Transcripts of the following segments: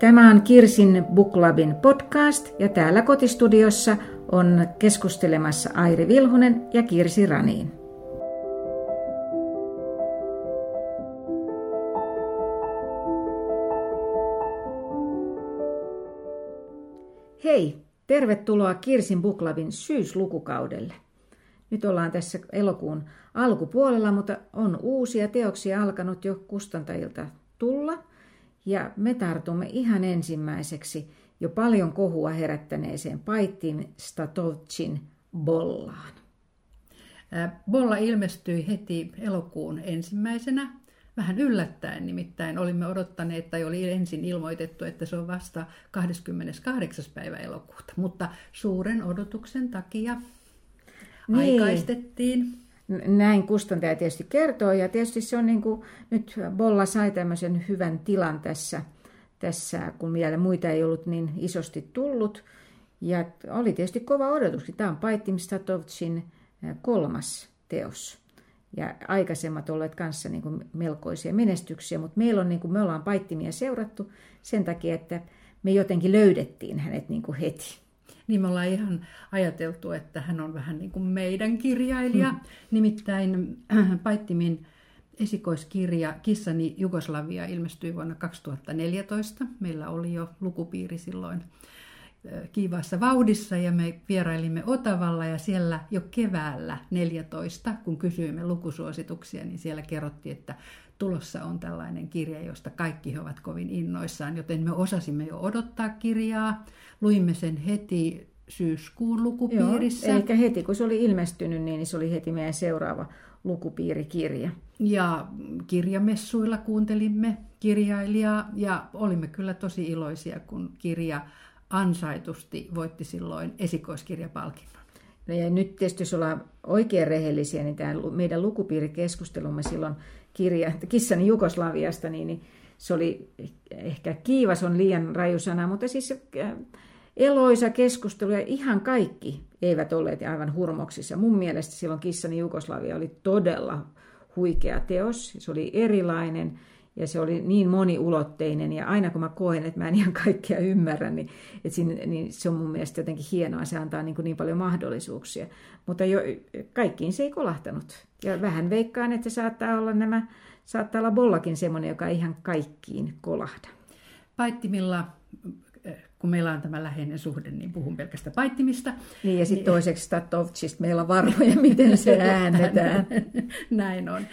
Tämä on Kirsin Book Clubin podcast ja täällä kotistudiossa on keskustelemassa Airi Vilhunen ja Kirsi Raniin. Hei, tervetuloa Kirsin Book Clubin syyslukukaudelle. Nyt ollaan tässä elokuun alkupuolella, mutta on uusia teoksia alkanut jo kustantajilta ja me tartumme ihan ensimmäiseksi jo paljon kohua herättäneeseen Paitin Statovcin Bollaan. Bolla ilmestyi heti elokuun ensimmäisenä, vähän yllättäen nimittäin. Olimme odottaneet tai oli ensin ilmoitettu, että se on vasta 28. päivä elokuuta, mutta suuren odotuksen takia niin. aikaistettiin. Näin kustantaja tietysti kertoo ja tietysti se on niin kuin, nyt Bolla sai tämmöisen hyvän tilan tässä, tässä, kun vielä muita ei ollut niin isosti tullut. Ja oli tietysti kova odotus. Tämä on Paitim Statovcin kolmas teos. Ja aikaisemmat olleet kanssa niin kuin melkoisia menestyksiä, mutta meillä on, niin kuin, me ollaan Paittimia seurattu sen takia, että me jotenkin löydettiin hänet niin kuin heti niin me ollaan ihan ajateltu, että hän on vähän niin kuin meidän kirjailija. Hmm. Nimittäin äh, Paittimin esikoiskirja Kissani Jugoslavia ilmestyi vuonna 2014. Meillä oli jo lukupiiri silloin äh, kiivaassa vauhdissa ja me vierailimme Otavalla ja siellä jo keväällä 14, kun kysyimme lukusuosituksia, niin siellä kerrottiin, että tulossa on tällainen kirja, josta kaikki he ovat kovin innoissaan, joten me osasimme jo odottaa kirjaa. Luimme sen heti syyskuun lukupiirissä. Joo, eli heti kun se oli ilmestynyt, niin se oli heti meidän seuraava lukupiirikirja. Ja kirjamessuilla kuuntelimme kirjailijaa ja olimme kyllä tosi iloisia, kun kirja ansaitusti voitti silloin esikoiskirjapalkinnon. No ja nyt tietysti jos ollaan oikein rehellisiä, niin tämä meidän lukupiirikeskustelumme silloin kirja Kissani Jugoslaviasta, niin, niin se oli ehkä kiivas on liian raju sana, mutta siis äh, eloisa keskustelu ja ihan kaikki eivät olleet aivan hurmoksissa. Mun mielestä silloin Kissani Jugoslavia oli todella huikea teos. Se oli erilainen ja se oli niin moniulotteinen ja aina kun mä koen, että mä en ihan kaikkea ymmärrä, niin, että siinä, niin se on mun mielestä jotenkin hienoa, se antaa niin, kuin niin paljon mahdollisuuksia. Mutta jo, kaikkiin se ei kolahtanut. Ja vähän veikkaan, että saattaa olla nämä, saattaa olla Bollakin semmoinen, joka ei ihan kaikkiin kolahda. Paittimilla kun meillä on tämä läheinen suhde, niin puhun pelkästä paittimista. Niin, ja sitten niin, toiseksi Statovcista meillä on varmoja, miten se äännetään. Näin on.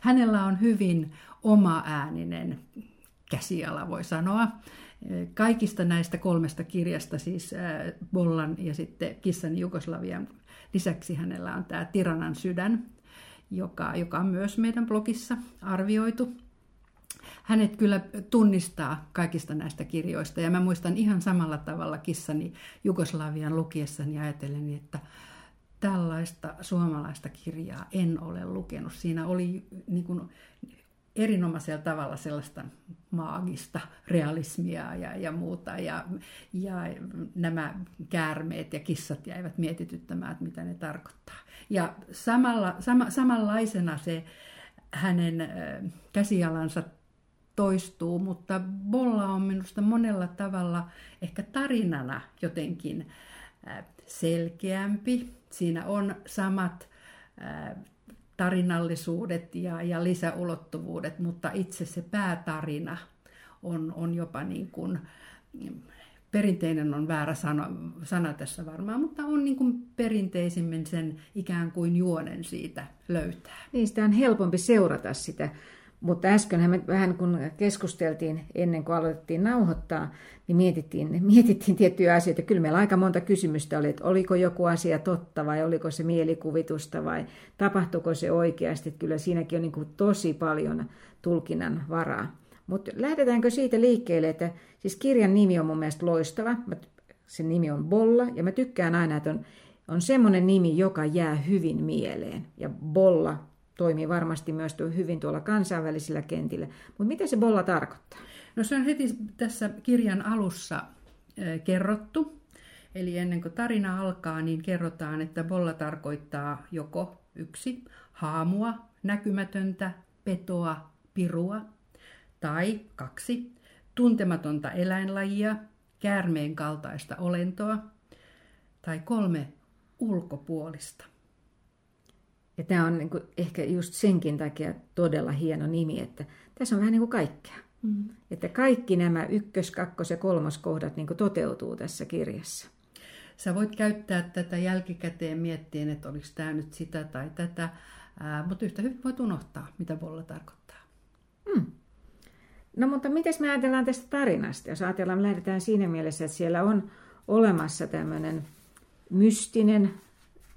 Hänellä on hyvin oma ääninen käsiala, voi sanoa. Kaikista näistä kolmesta kirjasta, siis Bollan ja sitten Kissan Jugoslavian lisäksi hänellä on tämä Tiranan sydän, joka, joka on myös meidän blogissa arvioitu hänet kyllä tunnistaa kaikista näistä kirjoista. Ja mä muistan ihan samalla tavalla kissani Jugoslavian lukiessani ajatellen, että tällaista suomalaista kirjaa en ole lukenut. Siinä oli niin kuin erinomaisella tavalla sellaista maagista realismia ja, ja muuta. Ja, ja nämä käärmeet ja kissat jäivät mietityttämään, että mitä ne tarkoittaa. Ja samalla, sama, samanlaisena se hänen käsialansa toistuu, mutta Bolla on minusta monella tavalla ehkä tarinana jotenkin selkeämpi. Siinä on samat tarinallisuudet ja, ja lisäulottuvuudet, mutta itse se päätarina on, on jopa niin kuin, perinteinen on väärä sana, sana tässä varmaan, mutta on niin kuin perinteisimmin sen ikään kuin juonen siitä löytää. Niin, sitä on helpompi seurata sitä mutta äskenhän me vähän kun keskusteltiin ennen kuin aloitettiin nauhoittaa, niin mietittiin, mietittiin tiettyjä asioita. Kyllä meillä aika monta kysymystä oli, että oliko joku asia totta vai oliko se mielikuvitusta vai tapahtuiko se oikeasti. Että kyllä siinäkin on niin kuin tosi paljon tulkinnan varaa. Mutta lähdetäänkö siitä liikkeelle, että siis kirjan nimi on mun mielestä loistava. Sen nimi on Bolla ja mä tykkään aina, että on, on semmoinen nimi, joka jää hyvin mieleen. Ja Bolla toimii varmasti myös hyvin tuolla kansainvälisillä kentillä. Mutta mitä se bolla tarkoittaa? No se on heti tässä kirjan alussa kerrottu. Eli ennen kuin tarina alkaa, niin kerrotaan, että bolla tarkoittaa joko yksi haamua, näkymätöntä, petoa, pirua, tai kaksi tuntematonta eläinlajia, käärmeen kaltaista olentoa tai kolme ulkopuolista. Ja tämä on niin kuin ehkä just senkin takia todella hieno nimi, että tässä on vähän niin kuin kaikkea. Mm. Että kaikki nämä ykkös-, kakkos- ja kolmoskohdat niin kuin toteutuu tässä kirjassa. Sä voit käyttää tätä jälkikäteen miettien, että oliko tämä nyt sitä tai tätä, ää, mutta yhtä hyvin voit unohtaa, mitä volla tarkoittaa. Mm. No mutta miten me ajatellaan tästä tarinasta? Jos ajatellaan, me lähdetään siinä mielessä, että siellä on olemassa tämmöinen mystinen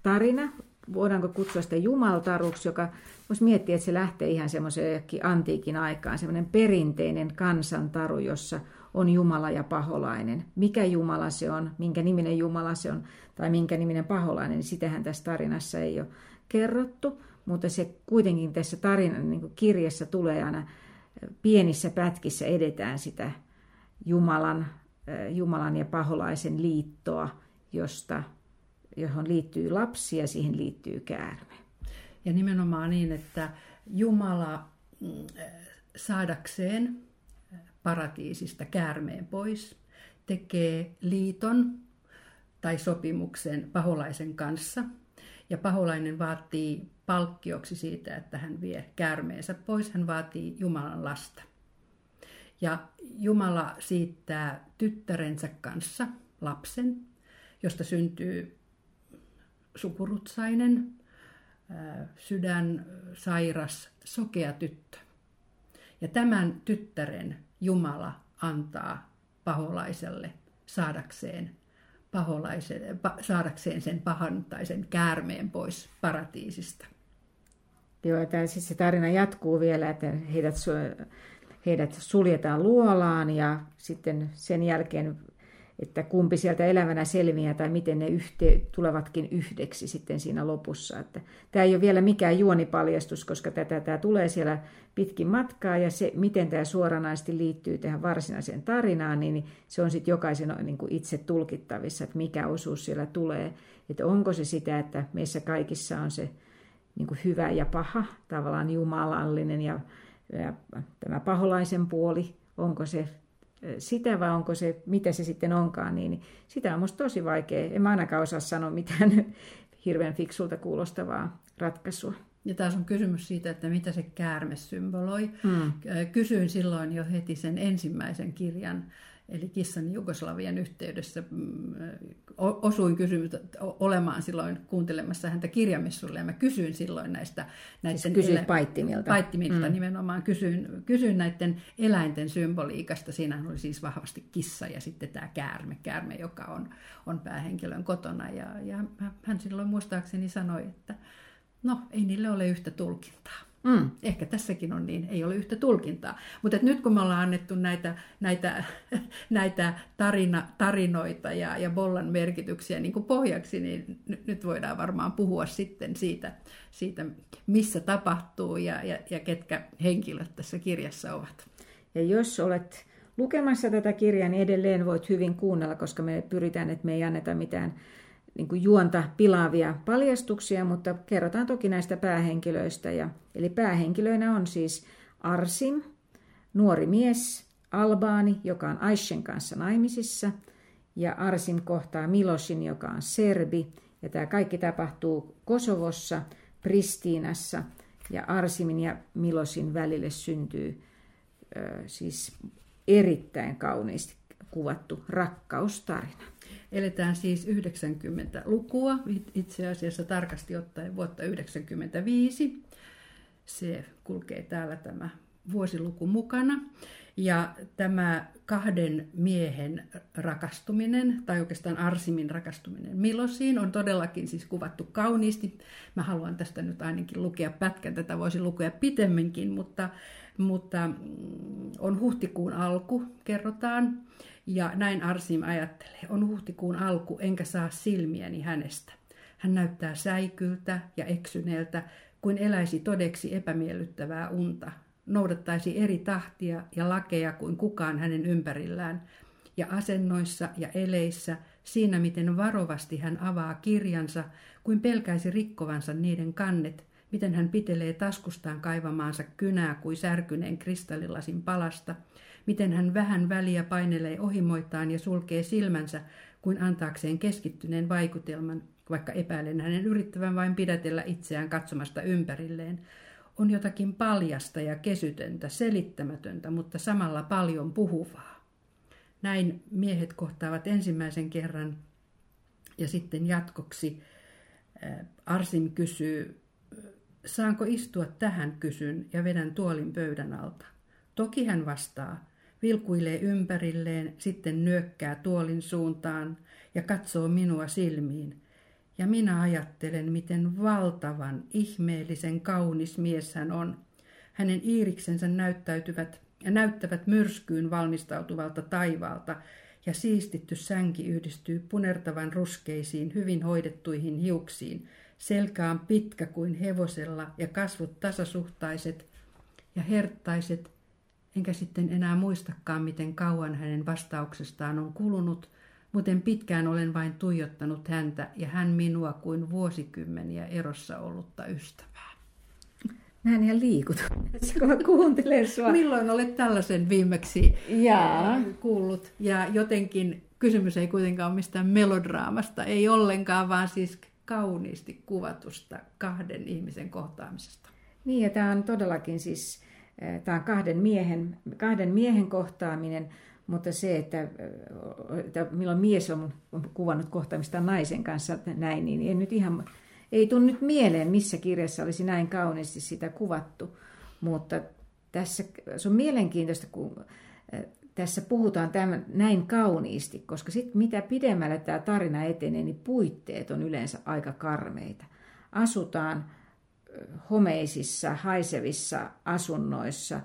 tarina, voidaanko kutsua sitä jumaltaruksi, joka voisi miettiä, että se lähtee ihan semmoiseen antiikin aikaan, semmoinen perinteinen kansantaru, jossa on Jumala ja paholainen. Mikä Jumala se on, minkä niminen Jumala se on, tai minkä niminen paholainen, niin sitähän tässä tarinassa ei ole kerrottu, mutta se kuitenkin tässä tarinan niin kirjassa tulee aina pienissä pätkissä edetään sitä Jumalan, Jumalan ja paholaisen liittoa, josta, johon liittyy lapsi ja siihen liittyy käärme. Ja nimenomaan niin, että Jumala mm, saadakseen paratiisista käärmeen pois tekee liiton tai sopimuksen paholaisen kanssa. Ja paholainen vaatii palkkioksi siitä, että hän vie käärmeensä pois. Hän vaatii Jumalan lasta. Ja Jumala siittää tyttärensä kanssa lapsen, josta syntyy sukurutsainen, sydän sairas, sokea tyttö. Ja tämän tyttären Jumala antaa paholaiselle saadakseen, paholaisen, pa, saadakseen sen pahan tai sen käärmeen pois paratiisista. Joo, tämä, siis se tarina jatkuu vielä, että heidät, heidät suljetaan luolaan ja sitten sen jälkeen että kumpi sieltä elävänä selviää tai miten ne yhte, tulevatkin yhdeksi sitten siinä lopussa. Että tämä ei ole vielä mikään juonipaljastus, koska tätä, tämä tulee siellä pitkin matkaa ja se, miten tämä suoranaisesti liittyy tähän varsinaiseen tarinaan, niin se on sitten jokaisen niin kuin itse tulkittavissa, että mikä osuus siellä tulee. Että onko se sitä, että meissä kaikissa on se niin kuin hyvä ja paha, tavallaan jumalallinen ja, ja tämä paholaisen puoli, onko se sitä vai onko se, mitä se sitten onkaan, niin sitä on musta tosi vaikea. En mä ainakaan osaa sanoa mitään hirveän fiksulta kuulostavaa ratkaisua. Ja taas on kysymys siitä, että mitä se käärme symboloi. Mm. Kysyin silloin jo heti sen ensimmäisen kirjan eli kissan Jugoslavian yhteydessä mm, osuin kysymys, olemaan silloin kuuntelemassa häntä kirjamissulle ja mä kysyin silloin näistä... näiden siis elä... paittimilta. Paittimilta mm. nimenomaan. Kysyin, kysyin näiden eläinten symboliikasta. Siinähän oli siis vahvasti kissa ja sitten tämä käärme, käärme joka on, on päähenkilön kotona. Ja, ja hän silloin muistaakseni sanoi, että no ei niille ole yhtä tulkintaa. Mm, ehkä tässäkin on niin, ei ole yhtä tulkintaa. Mutta nyt kun me ollaan annettu näitä, näitä, näitä tarina, tarinoita ja, ja Bollan merkityksiä niin kuin pohjaksi, niin nyt, nyt voidaan varmaan puhua sitten siitä, siitä missä tapahtuu ja, ja, ja ketkä henkilöt tässä kirjassa ovat. Ja jos olet lukemassa tätä kirjaa, niin edelleen voit hyvin kuunnella, koska me pyritään, että me ei anneta mitään niin kuin juonta pilaavia paljastuksia, mutta kerrotaan toki näistä päähenkilöistä. Ja, eli päähenkilöinä on siis Arsim, nuori mies, Albaani, joka on Aishen kanssa naimisissa, ja Arsim kohtaa Milosin, joka on serbi, ja tämä kaikki tapahtuu Kosovossa, Pristiinassa, ja Arsimin ja Milosin välille syntyy ö, siis erittäin kauniisti kuvattu rakkaustarina. Eletään siis 90-lukua, itse asiassa tarkasti ottaen vuotta 95. Se kulkee täällä tämä vuosiluku mukana. Ja tämä kahden miehen rakastuminen, tai oikeastaan Arsimin rakastuminen Milosiin, on todellakin siis kuvattu kauniisti. Mä haluan tästä nyt ainakin lukea pätkän, tätä voisi lukea pitemminkin, mutta, mutta mm, on huhtikuun alku, kerrotaan. Ja näin Arsim ajattelee, on huhtikuun alku, enkä saa silmiäni hänestä. Hän näyttää säikyltä ja eksyneeltä, kuin eläisi todeksi epämiellyttävää unta, noudattaisi eri tahtia ja lakeja kuin kukaan hänen ympärillään, ja asennoissa ja eleissä, siinä miten varovasti hän avaa kirjansa, kuin pelkäisi rikkovansa niiden kannet, miten hän pitelee taskustaan kaivamaansa kynää kuin särkyneen kristallilasin palasta, miten hän vähän väliä painelee ohimoitaan ja sulkee silmänsä kuin antaakseen keskittyneen vaikutelman, vaikka epäilen hänen yrittävän vain pidätellä itseään katsomasta ympärilleen, on jotakin paljasta ja kesytöntä, selittämätöntä, mutta samalla paljon puhuvaa. Näin miehet kohtaavat ensimmäisen kerran ja sitten jatkoksi Arsim kysyy, saanko istua tähän kysyn ja vedän tuolin pöydän alta. Toki hän vastaa, vilkuilee ympärilleen, sitten nyökkää tuolin suuntaan ja katsoo minua silmiin. Ja minä ajattelen, miten valtavan, ihmeellisen kaunis mies hän on. Hänen iiriksensä näyttäytyvät ja näyttävät myrskyyn valmistautuvalta taivaalta, ja siistitty sänki yhdistyy punertavan ruskeisiin, hyvin hoidettuihin hiuksiin. Selkä on pitkä kuin hevosella ja kasvot tasasuhtaiset ja herttaiset, enkä sitten enää muistakaan, miten kauan hänen vastauksestaan on kulunut, Muuten pitkään olen vain tuijottanut häntä ja hän minua kuin vuosikymmeniä erossa ollutta ystävää. Mä en ihan liikutu, kun mä kuuntelen sua. Milloin olet tällaisen viimeksi Jaa. kuullut? Ja jotenkin kysymys ei kuitenkaan ole mistään melodraamasta, ei ollenkaan, vaan siis kauniisti kuvatusta kahden ihmisen kohtaamisesta. Niin, ja tämä on todellakin siis tämä on kahden miehen, kahden miehen kohtaaminen, mutta se, että, että milloin mies on kuvannut kohtaamista naisen kanssa näin, niin ei nyt ihan ei tule nyt mieleen, missä kirjassa olisi näin kauniisti sitä kuvattu. Mutta tässä, se on mielenkiintoista, kun tässä puhutaan tämän, näin kauniisti, koska sit mitä pidemmälle tämä tarina etenee, niin puitteet on yleensä aika karmeita. Asutaan homeisissa, haisevissa asunnoissa,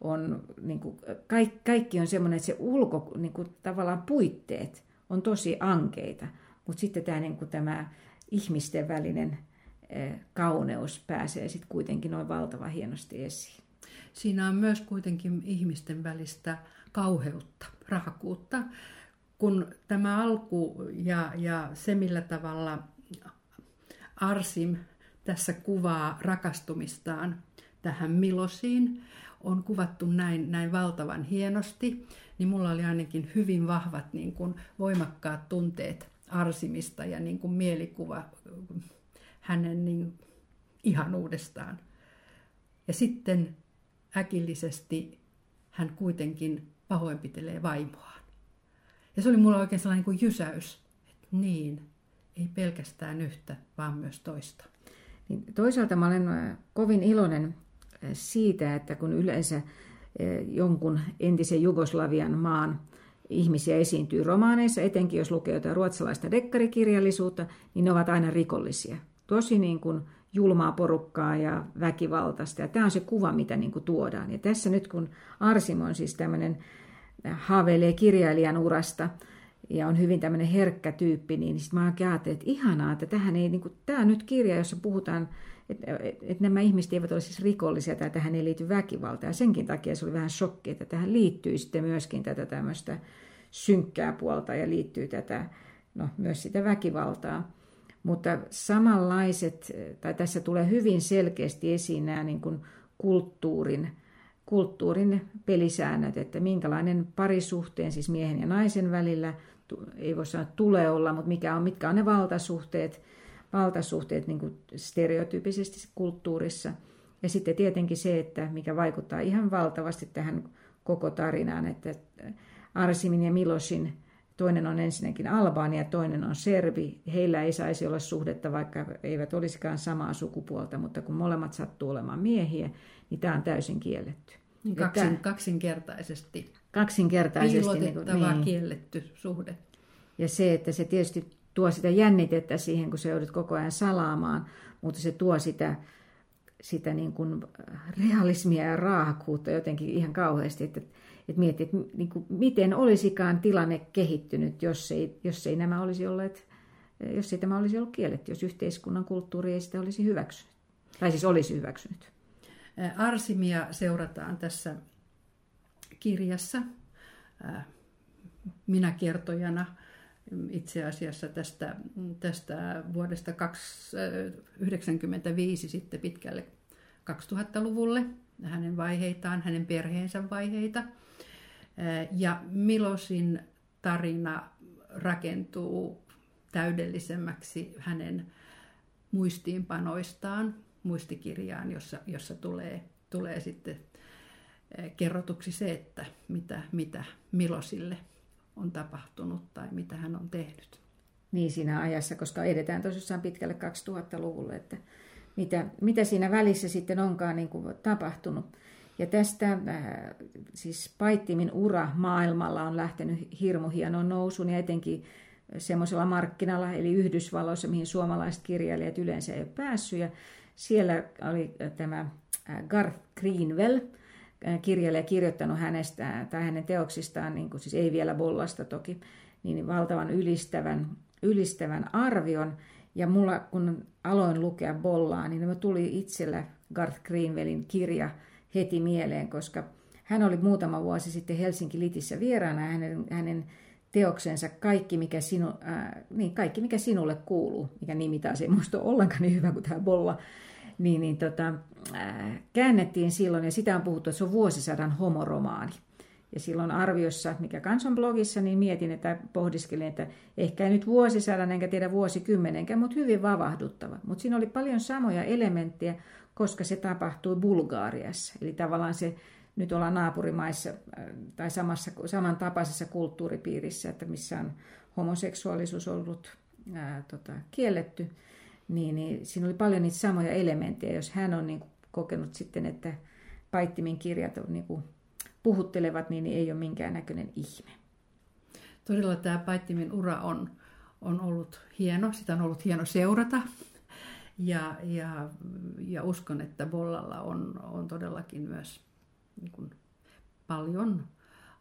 on, niin kuin, kaikki, kaikki on semmoinen, että se ulko, niin kuin, tavallaan puitteet on tosi ankeita, mutta sitten tämä, niin kuin, tämä ihmisten välinen kauneus pääsee sitten kuitenkin noin valtava hienosti esiin. Siinä on myös kuitenkin ihmisten välistä kauheutta, rahakuutta. Kun tämä alku ja, ja se, millä tavalla Arsim tässä kuvaa rakastumistaan tähän Milosiin, on kuvattu näin, näin valtavan hienosti, niin mulla oli ainakin hyvin vahvat niin kuin, voimakkaat tunteet Arsimista ja niin kuin mielikuva hänen niin uudestaan. Ja sitten äkillisesti hän kuitenkin pahoinpitelee vaimoaan. Ja se oli mulla oikein sellainen kuin jysäys, että niin, ei pelkästään yhtä, vaan myös toista. Niin toisaalta mä olen äh, kovin iloinen äh, siitä, että kun yleensä äh, jonkun entisen Jugoslavian maan ihmisiä esiintyy romaaneissa, etenkin jos lukee jotain ruotsalaista dekkarikirjallisuutta, niin ne ovat aina rikollisia. Tosi niin kuin julmaa porukkaa ja väkivaltaista. Ja tämä on se kuva, mitä niin kuin tuodaan. Ja tässä nyt kun Arsim on siis tämmöinen, haaveilee kirjailijan urasta ja on hyvin tämmöinen herkkä tyyppi, niin sitten mä ajattelin, että ihanaa, että tähän ei, niin kuin, tämä on nyt kirja, jossa puhutaan, että, että nämä ihmiset eivät ole siis rikollisia tai tähän ei liity väkivaltaa. Ja senkin takia se oli vähän shokki, että tähän liittyy sitten myöskin tätä tämmöistä synkkää puolta ja liittyy tätä, no, myös sitä väkivaltaa. Mutta samanlaiset, tai tässä tulee hyvin selkeästi esiin nämä niin kuin kulttuurin, kulttuurin pelisäännöt, että minkälainen parisuhteen, siis miehen ja naisen välillä, ei voi sanoa tulee olla, mutta mikä on, mitkä on ne valtasuhteet, valtasuhteet niin kuin stereotyypisesti kulttuurissa. Ja sitten tietenkin se, että mikä vaikuttaa ihan valtavasti tähän koko tarinaan, että Arsimin ja Milosin Toinen on ensinnäkin Albania, toinen on Serbi. Heillä ei saisi olla suhdetta, vaikka eivät olisikaan samaa sukupuolta, mutta kun molemmat sattuu olemaan miehiä, niin tämä on täysin kielletty. Niin kaksin, kaksinkertaisesti. Kaksinkertaisesti. Niin kuin, niin. kielletty suhde. Ja se, että se tietysti tuo sitä jännitettä siihen, kun se joudut koko ajan salaamaan, mutta se tuo sitä, sitä niin kuin realismia ja raakuutta jotenkin ihan kauheasti, että että mietti, että niin kuin, miten olisikaan tilanne kehittynyt, jos ei, jos ei nämä olisi olleet, jos ei tämä olisi ollut kielletty, jos yhteiskunnan kulttuuri ei sitä olisi hyväksynyt. Tai siis olisi hyväksynyt. Arsimia seurataan tässä kirjassa minä kertojana itse asiassa tästä, tästä vuodesta 1995 sitten pitkälle 2000-luvulle, hänen vaiheitaan, hänen perheensä vaiheita. Ja Milosin tarina rakentuu täydellisemmäksi hänen muistiinpanoistaan, muistikirjaan, jossa, jossa tulee, tulee sitten kerrotuksi se, että mitä, mitä Milosille on tapahtunut tai mitä hän on tehnyt. Niin siinä ajassa, koska edetään tosissaan pitkälle 2000-luvulle, että mitä, mitä siinä välissä sitten onkaan niin kuin tapahtunut. Ja tästä äh, siis Paittimin ura maailmalla on lähtenyt hirmu hienoon nousuun ja etenkin semmoisella markkinalla, eli Yhdysvalloissa, mihin suomalaiset kirjailijat yleensä ei ole päässyt. Ja siellä oli tämä äh, Garth Greenwell, kirjailija kirjoittanut hänestä tai hänen teoksistaan, niin kuin, siis ei vielä Bollasta toki, niin valtavan ylistävän, ylistävän arvion. Ja mulla, kun aloin lukea Bollaa, niin tuli itsellä Garth Greenwellin kirja heti mieleen, koska hän oli muutama vuosi sitten Helsinki Litissä vieraana hänen, hänen teoksensa Kaikki mikä, sinu, äh, niin, Kaikki, mikä sinulle kuuluu, mikä nimi taas ei muista ollenkaan niin hyvä kuin tämä Bolla, niin, niin tota, äh, käännettiin silloin, ja sitä on puhuttu, että se on vuosisadan homoromaani. Ja silloin arviossa, mikä kansan blogissa, niin mietin, että pohdiskelin, että ehkä nyt vuosisadan enkä tiedä vuosikymmenenkään, mutta hyvin vavahduttava. Mutta siinä oli paljon samoja elementtejä, koska se tapahtui Bulgaariassa. Eli tavallaan se nyt ollaan naapurimaissa äh, tai samassa, samantapaisessa kulttuuripiirissä, että missä on homoseksuaalisuus ollut ää, tota, kielletty, niin, niin siinä oli paljon niitä samoja elementtejä. Jos hän on niin kuin, kokenut sitten, että Paittimin kirjat on, niin kuin, puhuttelevat, niin, niin ei ole minkäännäköinen ihme. Todella tämä Paittimin ura on, on ollut hieno, sitä on ollut hieno seurata. Ja, ja, ja uskon, että Bollalla on, on todellakin myös niin kuin paljon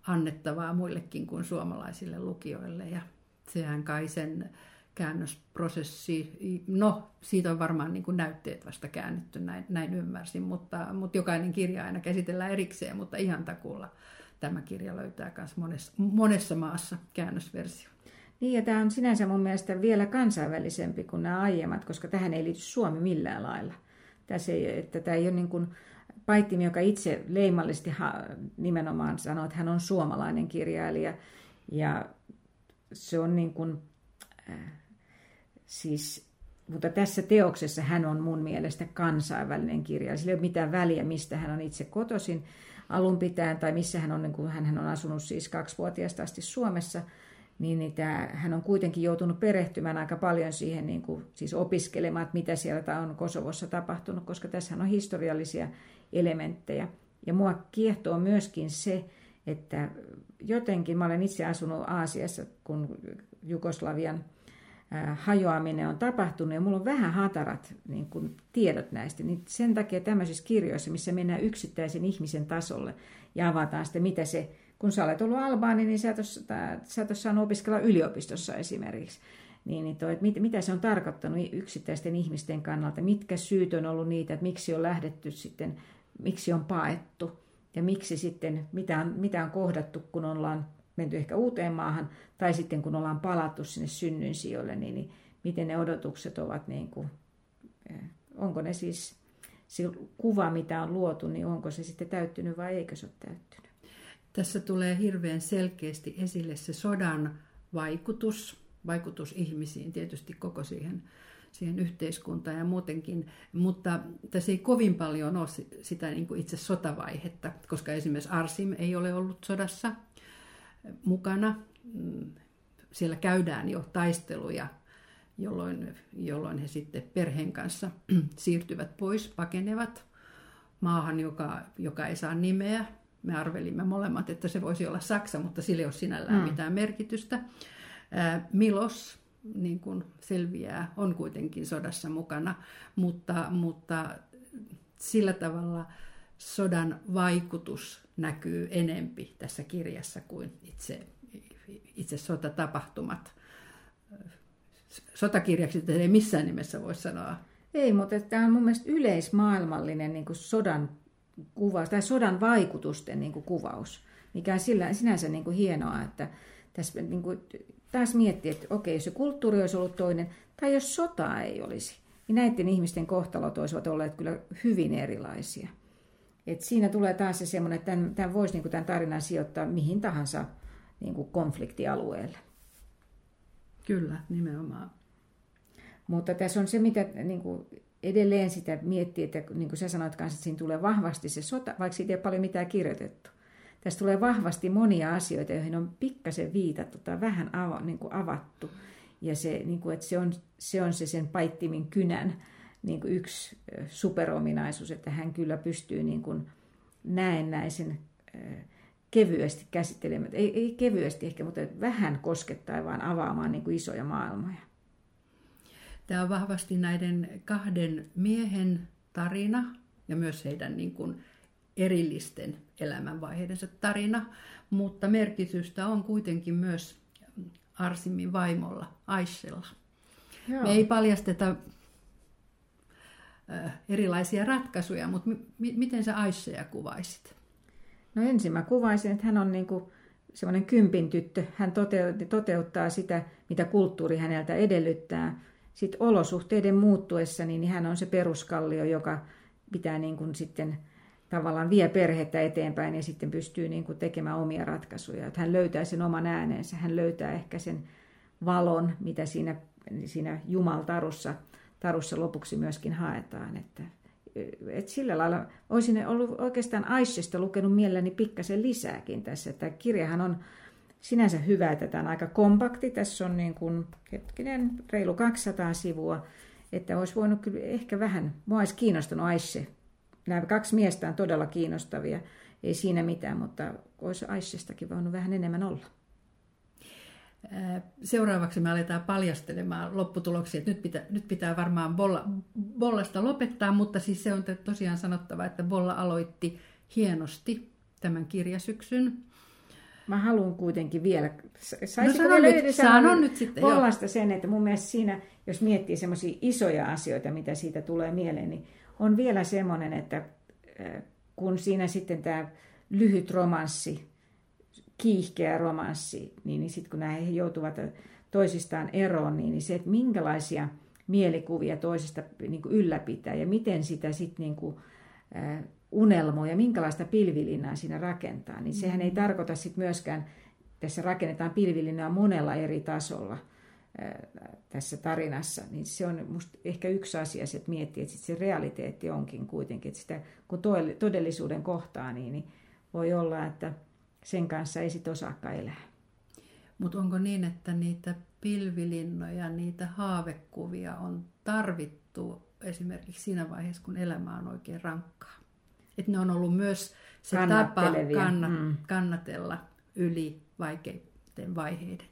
annettavaa muillekin kuin suomalaisille lukijoille. Ja sehän kai sen käännösprosessi, no siitä on varmaan niin näytteet vasta käännetty, näin, näin ymmärsin, mutta, mutta jokainen kirja aina käsitellään erikseen, mutta ihan takuulla tämä kirja löytää myös monessa, monessa maassa käännösversio. Niin, ja tämä on sinänsä mun mielestä vielä kansainvälisempi kuin nämä aiemmat, koska tähän ei liity Suomi millään lailla. Tässä ei, että tämä ei ole niin kuin Paittimi, joka itse leimallisesti nimenomaan sanoo, että hän on suomalainen kirjailija. Ja se on niin kuin, äh, siis, mutta tässä teoksessa hän on mun mielestä kansainvälinen kirjailija. Sillä ei ole mitään väliä, mistä hän on itse kotoisin alun pitäen, tai missä hän on, niin kuin, hän on asunut siis kaksivuotiaasta asti Suomessa – niin, niin tämä, hän on kuitenkin joutunut perehtymään aika paljon siihen, niin kuin, siis opiskelemaan, että mitä siellä on Kosovossa tapahtunut, koska tässä on historiallisia elementtejä. Ja mua kiehtoo myöskin se, että jotenkin, mä olen itse asunut Aasiassa, kun Jugoslavian hajoaminen on tapahtunut ja mulla on vähän hatarat niin kuin, tiedot näistä, niin sen takia tämmöisissä kirjoissa, missä mennään yksittäisen ihmisen tasolle ja avataan sitten, mitä se kun sä olet ollut albaani, niin sä et, ole, sä et saanut opiskella yliopistossa esimerkiksi. Niin, niin toi, mit, mitä se on tarkoittanut yksittäisten ihmisten kannalta, mitkä syyt on ollut niitä, että miksi on lähdetty sitten, miksi on paettu ja miksi sitten, mitä on, mitä on kohdattu, kun ollaan menty ehkä uuteen maahan tai sitten kun ollaan palattu sinne synnynsijoille, niin, niin miten ne odotukset ovat, niin kuin, eh, onko ne siis se kuva, mitä on luotu, niin onko se sitten täyttynyt vai eikö se ole täyttynyt? Tässä tulee hirveän selkeästi esille se sodan vaikutus, vaikutus ihmisiin, tietysti koko siihen, siihen yhteiskuntaan ja muutenkin, mutta tässä ei kovin paljon ole sitä niin kuin itse sotavaihetta, koska esimerkiksi Arsim ei ole ollut sodassa mukana. Siellä käydään jo taisteluja, jolloin, jolloin he sitten perheen kanssa siirtyvät pois, pakenevat maahan, joka, joka ei saa nimeä, me arvelimme molemmat, että se voisi olla Saksa, mutta sillä ei ole sinällään mm. mitään merkitystä. Milos, niin kuin selviää, on kuitenkin sodassa mukana, mutta, mutta sillä tavalla sodan vaikutus näkyy enempi tässä kirjassa kuin itse, itse sotatapahtumat. Sotakirjaksi ei missään nimessä voi sanoa. Ei, mutta tämä on mun mielestä yleismaailmallinen niin kuin sodan kuvaus, tai sodan vaikutusten niin kuin kuvaus, mikä on sillä, sinänsä niin kuin hienoa, että tässä niin kuin, taas miettiä, että okei, jos se kulttuuri olisi ollut toinen, tai jos sotaa ei olisi, niin näiden ihmisten kohtalot olisivat olleet kyllä hyvin erilaisia. Et siinä tulee taas se semmoinen, että tämän, tämän voisi niin kuin tämän tarinan sijoittaa mihin tahansa niin kuin konfliktialueelle. Kyllä, nimenomaan. Mutta tässä on se, mitä niin kuin edelleen sitä miettii, että niin kuin sä sanoit kanssa, että siinä tulee vahvasti se sota, vaikka siitä ei ole paljon mitään kirjoitettu. Tässä tulee vahvasti monia asioita, joihin on pikkasen viitattu tai vähän ava, niin kuin avattu. Ja se, niin kuin, että se, on, se on se sen paittimin kynän niin kuin yksi superominaisuus, että hän kyllä pystyy niin kuin näennäisen kevyesti käsittelemään, ei, ei kevyesti ehkä, mutta vähän koskettaa vaan avaamaan niin kuin isoja maailmoja. Tämä on vahvasti näiden kahden miehen tarina ja myös heidän niin kuin erillisten elämänvaiheidensa tarina, mutta merkitystä on kuitenkin myös Arsimin vaimolla, Aishella. Joo. Me ei paljasteta erilaisia ratkaisuja, mutta m- miten sä Aisseja kuvaisit? No ensin mä kuvaisin, että hän on niin kuin semmoinen kympin tyttö. Hän toteuttaa sitä, mitä kulttuuri häneltä edellyttää. Sitten olosuhteiden muuttuessa, niin hän on se peruskallio, joka pitää niin kuin sitten tavallaan vie perhettä eteenpäin ja sitten pystyy niin kuin tekemään omia ratkaisuja. Että hän löytää sen oman äänensä, hän löytää ehkä sen valon, mitä siinä, siinä Jumaltarussa tarussa lopuksi myöskin haetaan. Että, et sillä lailla olisin ollut oikeastaan Aishesta lukenut mielelläni pikkasen lisääkin tässä. Että kirjahan on sinänsä hyvä, että tämä on aika kompakti. Tässä on niin kuin, hetkinen, reilu 200 sivua. Että olisi voinut kyllä ehkä vähän, mua olisi kiinnostunut Aishe. Nämä kaksi miestä on todella kiinnostavia. Ei siinä mitään, mutta olisi Aishestakin voinut vähän enemmän olla. Seuraavaksi me aletaan paljastelemaan lopputuloksia, että nyt pitää, nyt pitää varmaan Bolla, Bollasta lopettaa, mutta siis se on tosiaan sanottava, että Bolla aloitti hienosti tämän kirjasyksyn. Mä haluan kuitenkin vielä, saisiko no, vielä nyt, sanon nyt sitten, Bollasta jo. sen, että mun mielestä siinä, jos miettii semmoisia isoja asioita, mitä siitä tulee mieleen, niin on vielä semmoinen, että kun siinä sitten tämä lyhyt romanssi, kiihkeä romanssi, niin, niin sitten kun nämä he joutuvat toisistaan eroon, niin, niin se, että minkälaisia mielikuvia toisista niin kuin ylläpitää ja miten sitä sitten niin kuin, äh, ja minkälaista pilvilinnaa siinä rakentaa, niin sehän ei mm. tarkoita sitten myöskään, tässä rakennetaan pilvilinnaa monella eri tasolla tässä tarinassa, niin se on musta ehkä yksi asia, että miettii, että se realiteetti onkin kuitenkin, että sitä, kun todellisuuden kohtaa, niin, niin voi olla, että sen kanssa ei sitten osaakaan elää. Mutta onko niin, että niitä pilvilinnoja, niitä haavekuvia on tarvittu esimerkiksi siinä vaiheessa, kun elämä on oikein rankkaa? Että ne on ollut myös se tapa kannat, mm. kannatella yli vaikeiden vaiheiden.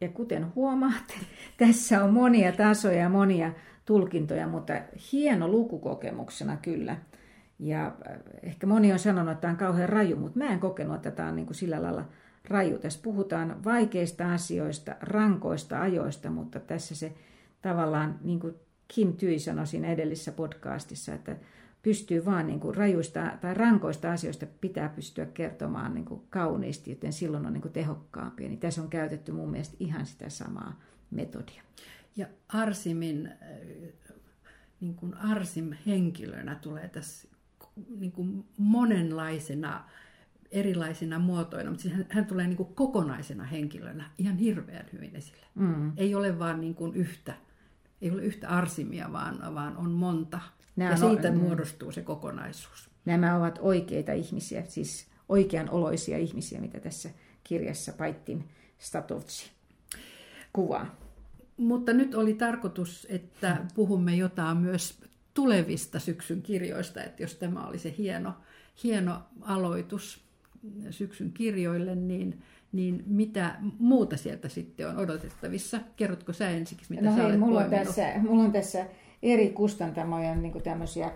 Ja kuten huomaatte, tässä on monia tasoja ja monia tulkintoja, mutta hieno lukukokemuksena kyllä. Ja äh, ehkä moni on sanonut, että tämä on kauhean raju, mutta mä en kokenut, että tämä on niin kuin sillä lailla raju. Tässä puhutaan vaikeista asioista, rankoista ajoista, mutta tässä se tavallaan, niin kuin Kim Tyi sanoi siinä edellisessä podcastissa, että pystyy vaan niin kuin rajuista tai rankoista asioista pitää pystyä kertomaan niin kuin kauniisti, joten silloin on niin kuin tehokkaampia. Niin tässä on käytetty mun mielestä ihan sitä samaa metodia. Ja Arsimin, äh, niin kuin Arsim henkilönä tulee tässä niin kuin monenlaisena erilaisina muotoina, mutta siis hän, hän tulee niin kuin kokonaisena henkilönä ihan hirveän hyvin esille. Mm. Ei ole vaan niin kuin yhtä, ei ole yhtä arsimia, vaan, vaan on monta. Nämä ja siitä on, muodostuu se kokonaisuus. Nämä ovat oikeita ihmisiä, siis oikeanoloisia ihmisiä, mitä tässä kirjassa Paittin Statovci kuvaa. Mutta nyt oli tarkoitus, että puhumme jotain myös tulevista syksyn kirjoista, että jos tämä oli se hieno, hieno aloitus syksyn kirjoille, niin, niin mitä muuta sieltä sitten on odotettavissa? Kerrotko sä ensiksi, mitä no sä hei, mulla, on tässä, mulla on tässä eri kustantamoja niin tämmöisiä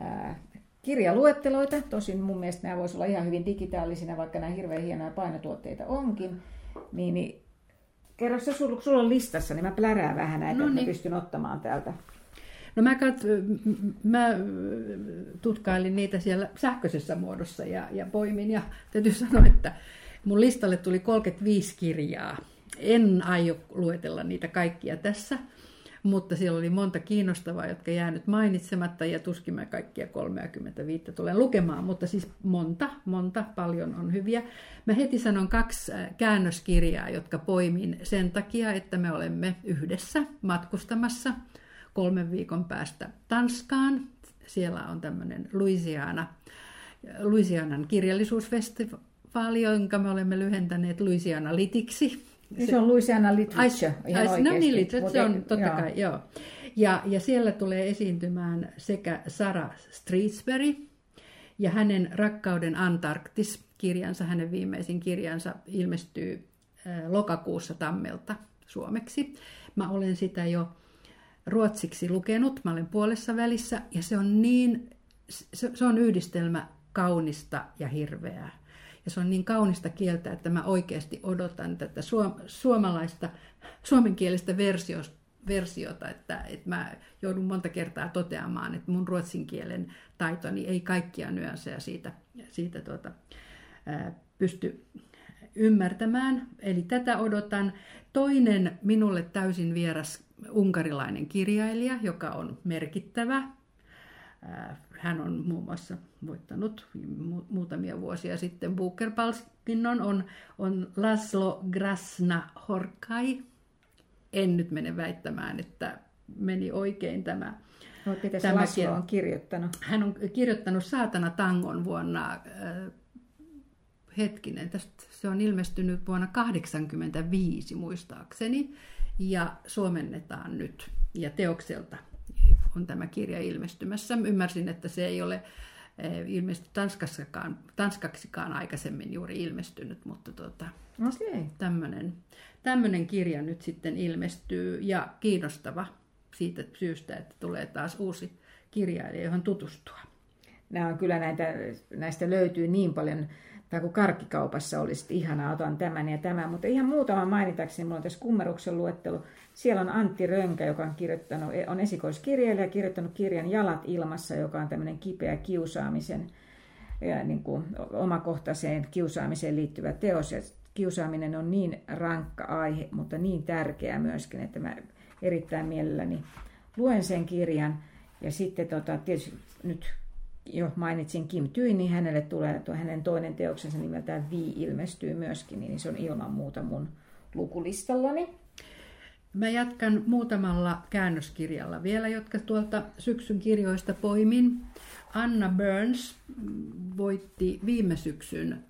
ää, kirjaluetteloita. Tosin mun mielestä nämä voisivat olla ihan hyvin digitaalisina, vaikka nämä hirveän hienoja painotuotteita onkin. Niin, niin kerro se, sulla, sulla on listassa, niin mä plärään vähän näitä, no niin. että mä niin. pystyn ottamaan täältä No mä, kat, mä tutkailin niitä siellä sähköisessä muodossa ja, ja poimin ja täytyy sanoa, että mun listalle tuli 35 kirjaa. En aio luetella niitä kaikkia tässä, mutta siellä oli monta kiinnostavaa, jotka jäänyt mainitsematta ja tuskin mä kaikkia 35 tulen lukemaan, mutta siis monta, monta, paljon on hyviä. Mä heti sanon kaksi äh, käännöskirjaa, jotka poimin sen takia, että me olemme yhdessä matkustamassa kolmen viikon päästä Tanskaan. Siellä on tämmöinen Louisiana, Louisianan kirjallisuusfestivaali, jonka me olemme lyhentäneet Louisiana Litiksi niin se, se on Louisiana Literature, ai, ihan ai, No niin, literature, se on totta joo. kai, joo. Ja, ja siellä tulee esiintymään sekä Sara Streetsbury ja hänen Rakkauden Antarktis-kirjansa, hänen viimeisin kirjansa ilmestyy lokakuussa Tammelta suomeksi. Mä olen sitä jo ruotsiksi lukenut, mä olen puolessa välissä ja se on niin, se, se on yhdistelmä kaunista ja hirveää. Ja se on niin kaunista kieltä, että mä oikeasti odotan tätä suomalaista, suomenkielistä versiota, versiota, että, että mä joudun monta kertaa toteamaan, että mun ruotsin kielen taitoni ei kaikkia nyansseja siitä, siitä tuota, ää, pysty ymmärtämään. Eli tätä odotan. Toinen minulle täysin vieras unkarilainen kirjailija, joka on merkittävä hän on muun muassa voittanut muutamia vuosia sitten Booker-palkinnon, on, on Laszlo Grasna Horkai. En nyt mene väittämään, että meni oikein tämä. No, tämä Laszlo on kirjoittanut? Hän on kirjoittanut Saatana tangon vuonna, äh, hetkinen, tästä se on ilmestynyt vuonna 1985 muistaakseni, ja suomennetaan nyt, ja teokselta on tämä kirja ilmestymässä. Ymmärsin, että se ei ole eh, ilmeisesti Tanskassakaan, Tanskaksikaan aikaisemmin juuri ilmestynyt, mutta tuota, okay. tämmöinen, tämmöinen kirja nyt sitten ilmestyy ja kiinnostava siitä syystä, että tulee taas uusi kirjailija, johon tutustua. Nämä on kyllä näitä, näistä löytyy niin paljon tai kun karkkikaupassa olisi ihanaa, otan tämän ja tämän, mutta ihan muutama mainitakseni, mulla on tässä kummeruksen luettelo. Siellä on Antti Rönkä, joka on, kirjoittanut, on esikoiskirjailija, kirjoittanut kirjan Jalat ilmassa, joka on tämmöinen kipeä kiusaamisen ja niin kuin omakohtaiseen kiusaamiseen liittyvä teos. Ja kiusaaminen on niin rankka aihe, mutta niin tärkeä myöskin, että mä erittäin mielelläni luen sen kirjan. Ja sitten tota, tietysti nyt jo mainitsin Kim Tyin, niin hänelle tulee tuo hänen toinen teoksensa nimeltään Vi ilmestyy myöskin, niin se on ilman muuta mun lukulistallani. Mä jatkan muutamalla käännöskirjalla vielä, jotka tuolta syksyn kirjoista poimin. Anna Burns voitti viime syksyn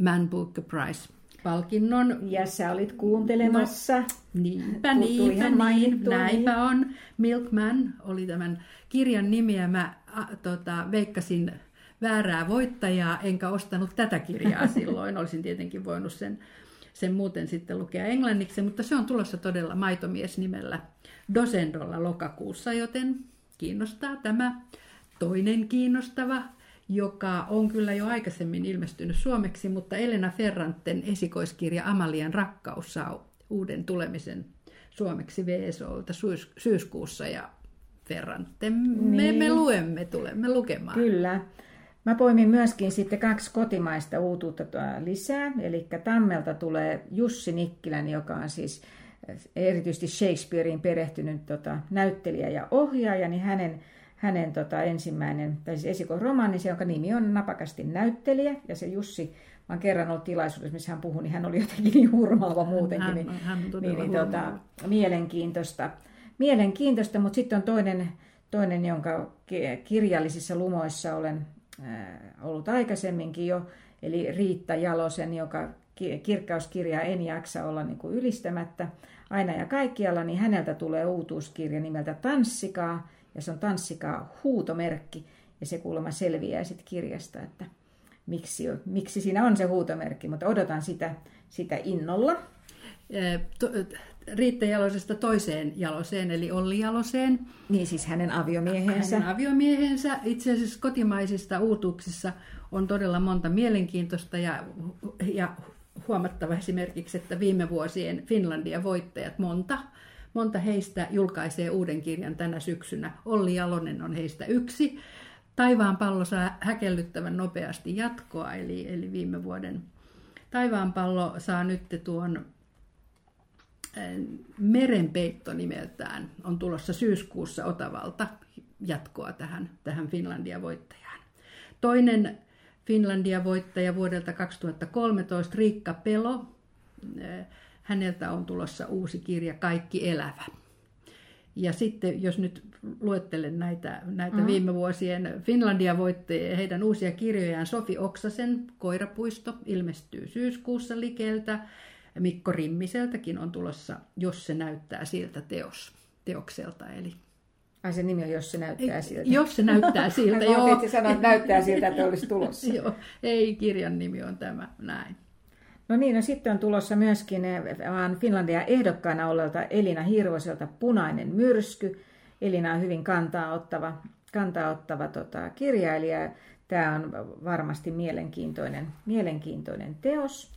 Man Booker Prize palkinnon. Ja sä olit kuuntelemassa. No, niinpä, niinpä, niin, näinpä on. Milkman oli tämän kirjan nimiä. Mä a, tota, veikkasin väärää voittajaa, enkä ostanut tätä kirjaa silloin. Olisin tietenkin voinut sen, sen muuten sitten lukea englanniksi, mutta se on tulossa todella Maitomies nimellä Dosendolla lokakuussa, joten kiinnostaa tämä toinen kiinnostava joka on kyllä jo aikaisemmin ilmestynyt suomeksi, mutta Elena Ferranten esikoiskirja Amalian rakkaus saa uuden tulemisen suomeksi VSOlta syyskuussa ja Ferranten me, niin. me luemme, tulemme lukemaan. Kyllä. Mä poimin myöskin sitten kaksi kotimaista uutuutta lisää, eli Tammelta tulee Jussi Nikkilän, joka on siis erityisesti Shakespearein perehtynyt tota, näyttelijä ja ohjaaja, niin hänen hänen tota, ensimmäinen, tai siis esikoisromaani, jonka nimi on Napakasti näyttelijä, ja se Jussi, mä oon kerran ollut tilaisuudessa, missä hän puhui, niin hän oli jotenkin niin hurmaava muutenkin, hän, niin, hän niin, niin tota, mielenkiintoista. Mielenkiintoista, mutta sitten on toinen, toinen, jonka kirjallisissa lumoissa olen ollut aikaisemminkin jo, eli Riitta Jalosen, joka kirkkauskirjaa en jaksa olla niin kuin ylistämättä aina ja kaikkialla, niin häneltä tulee uutuuskirja nimeltä Tanssikaa, ja se on tanssikaa huutomerkki, ja se kuulemma selviää sitten kirjasta, että miksi, miksi siinä on se huutomerkki, mutta odotan sitä, sitä innolla. Riitta Jalosesta toiseen Jaloseen, eli Olli Jaloseen. Niin siis hänen aviomiehensä. Hänen aviomiehensä. Itse asiassa kotimaisista uutuuksissa on todella monta mielenkiintoista ja, ja huomattava esimerkiksi, että viime vuosien Finlandia voittajat monta monta heistä julkaisee uuden kirjan tänä syksynä. Olli Jalonen on heistä yksi. Taivaan pallo saa häkellyttävän nopeasti jatkoa, eli, eli viime vuoden Taivaan pallo saa nyt tuon Merenpeitto nimeltään on tulossa syyskuussa Otavalta jatkoa tähän, tähän Finlandia-voittajaan. Toinen Finlandia-voittaja vuodelta 2013, Riikka Pelo. Häneltä on tulossa uusi kirja Kaikki elävä. Ja sitten jos nyt luettelen näitä, näitä mm. viime vuosien Finlandia-voittajia heidän uusia kirjojaan, Sofi Oksasen Koirapuisto ilmestyy syyskuussa Likeltä. Mikko Rimmiseltäkin on tulossa, jos se näyttää siltä teos, teokselta. Eli Ai se nimi on, jos se näyttää siltä. Jos se näyttää siltä, joo. Mä sanoa, että näyttää siltä, että olisi tulossa. joo, ei, kirjan nimi on tämä, näin. No niin, no sitten on tulossa myöskin eh, vaan Finlandia ehdokkaana olleelta Elina Hirvoselta Punainen myrsky. Elina on hyvin kantaa ottava, kantaa ottava tota, kirjailija. Tämä on varmasti mielenkiintoinen, mielenkiintoinen teos.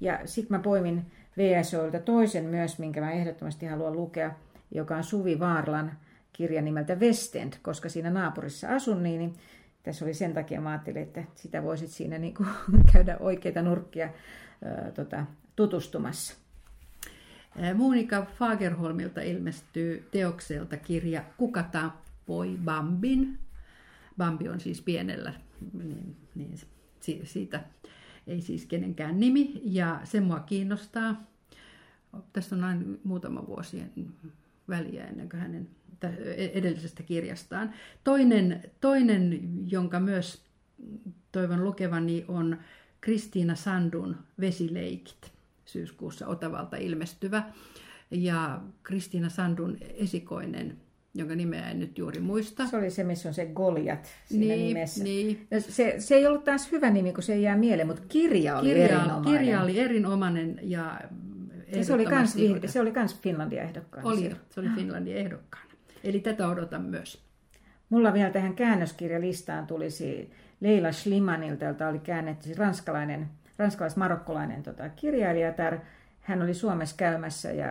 Ja sitten mä poimin VSOilta toisen myös, minkä mä ehdottomasti haluan lukea, joka on Suvi Vaarlan kirja nimeltä Westend, koska siinä naapurissa asun, niin, niin tässä oli sen takia, mä ajattelin, että sitä voisit siinä niin kuin käydä oikeita nurkkia ää, tota, tutustumassa. Monika Fagerholmilta ilmestyy teokselta kirja Kuka tappoi Bambin. Bambi on siis pienellä, niin, niin siitä ei siis kenenkään nimi, ja se mua kiinnostaa. Tässä on aina muutama vuosien väliä ennen kuin hänen edellisestä kirjastaan. Toinen, toinen jonka myös toivon lukevani, on Kristiina Sandun Vesileikit, syyskuussa Otavalta ilmestyvä. Ja Kristiina Sandun esikoinen jonka nimeä en nyt juuri muista. Se oli se, missä on se Goliat siinä niin, nimessä. Niin. Se, se ei ollut taas hyvä nimi, kun se ei jää mieleen, mutta kirja oli kirja, erinomainen. Kirja oli erinomainen ja ja se oli kans, se oli kans Finlandia ehdokkaana. Oli, se oli Finlandia ehdokkaana. Eli tätä odotan myös. Mulla vielä tähän käännöskirjalistaan tulisi Leila Schlimanilta, jolta oli käännetty siis ranskalainen, ranskalais-marokkolainen tota, kirjailija. Hän oli Suomessa käymässä ja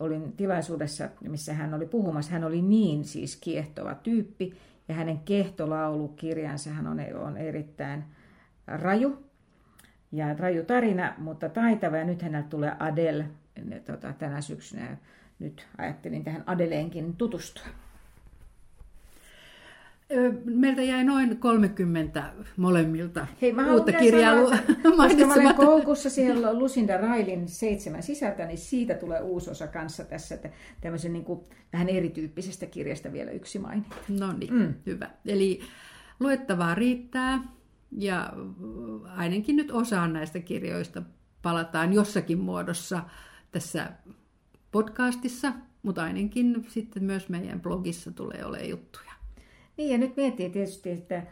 olin tilaisuudessa, missä hän oli puhumassa. Hän oli niin siis kiehtova tyyppi ja hänen kehtolaulukirjansa hän on, on erittäin raju ja raju tarina, mutta taitava. Ja nyt hänellä tulee Adele tota, tänä syksynä. Nyt ajattelin tähän Adeleenkin tutustua. Meiltä jäi noin 30 molemmilta Hei, mä uutta kirjaa Koska mä olen koukussa siellä Lucinda Railin seitsemän sisältä, niin siitä tulee uusi osa kanssa tässä. Että tämmöisen niin kuin, vähän erityyppisestä kirjasta vielä yksi maininta. No niin, mm. hyvä. Eli luettavaa riittää ja ainakin nyt osaan näistä kirjoista palataan jossakin muodossa tässä podcastissa, mutta ainakin sitten myös meidän blogissa tulee olemaan juttuja. Niin ja nyt miettii tietysti, että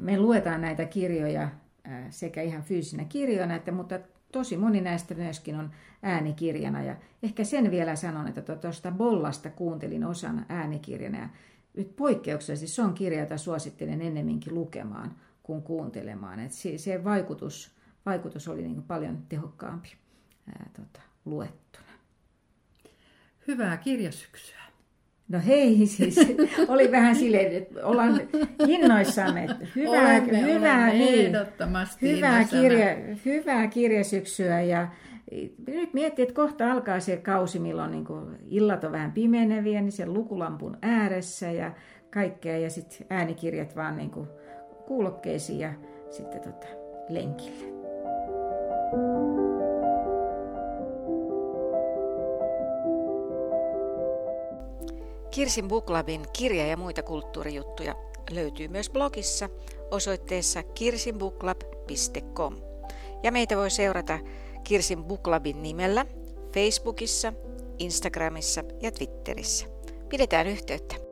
me luetaan näitä kirjoja sekä ihan fyysisinä kirjoina, että, mutta tosi moni näistä myöskin on äänikirjana. Ja ehkä sen vielä sanon, että tuosta Bollasta kuuntelin osan äänikirjana. Ja nyt poikkeuksellisesti se on kirja, jota suosittelen ennemminkin lukemaan kuin kuuntelemaan. Et se, se vaikutus, vaikutus oli niin paljon tehokkaampi ää, tota, luettuna. Hyvää kirjasyksyä. No hei, siis oli vähän silleen, että ollaan innoissamme. Että hyvää, olemme, hyvää, olemme niin, ehdottomasti hyvää, kirja, hyvää kirjasyksyä ja nyt miettii, että kohta alkaa se kausi, milloin niin illat on vähän pimeneviä, niin sen lukulampun ääressä ja kaikkea ja sitten äänikirjat vaan niin kuin kuulokkeisiin ja sitten tota, lenkille. Kirsin Booklabin kirja- ja muita kulttuurijuttuja löytyy myös blogissa osoitteessa kirsinbooklab.com. Ja meitä voi seurata Kirsin Booklabin nimellä Facebookissa, Instagramissa ja Twitterissä. Pidetään yhteyttä.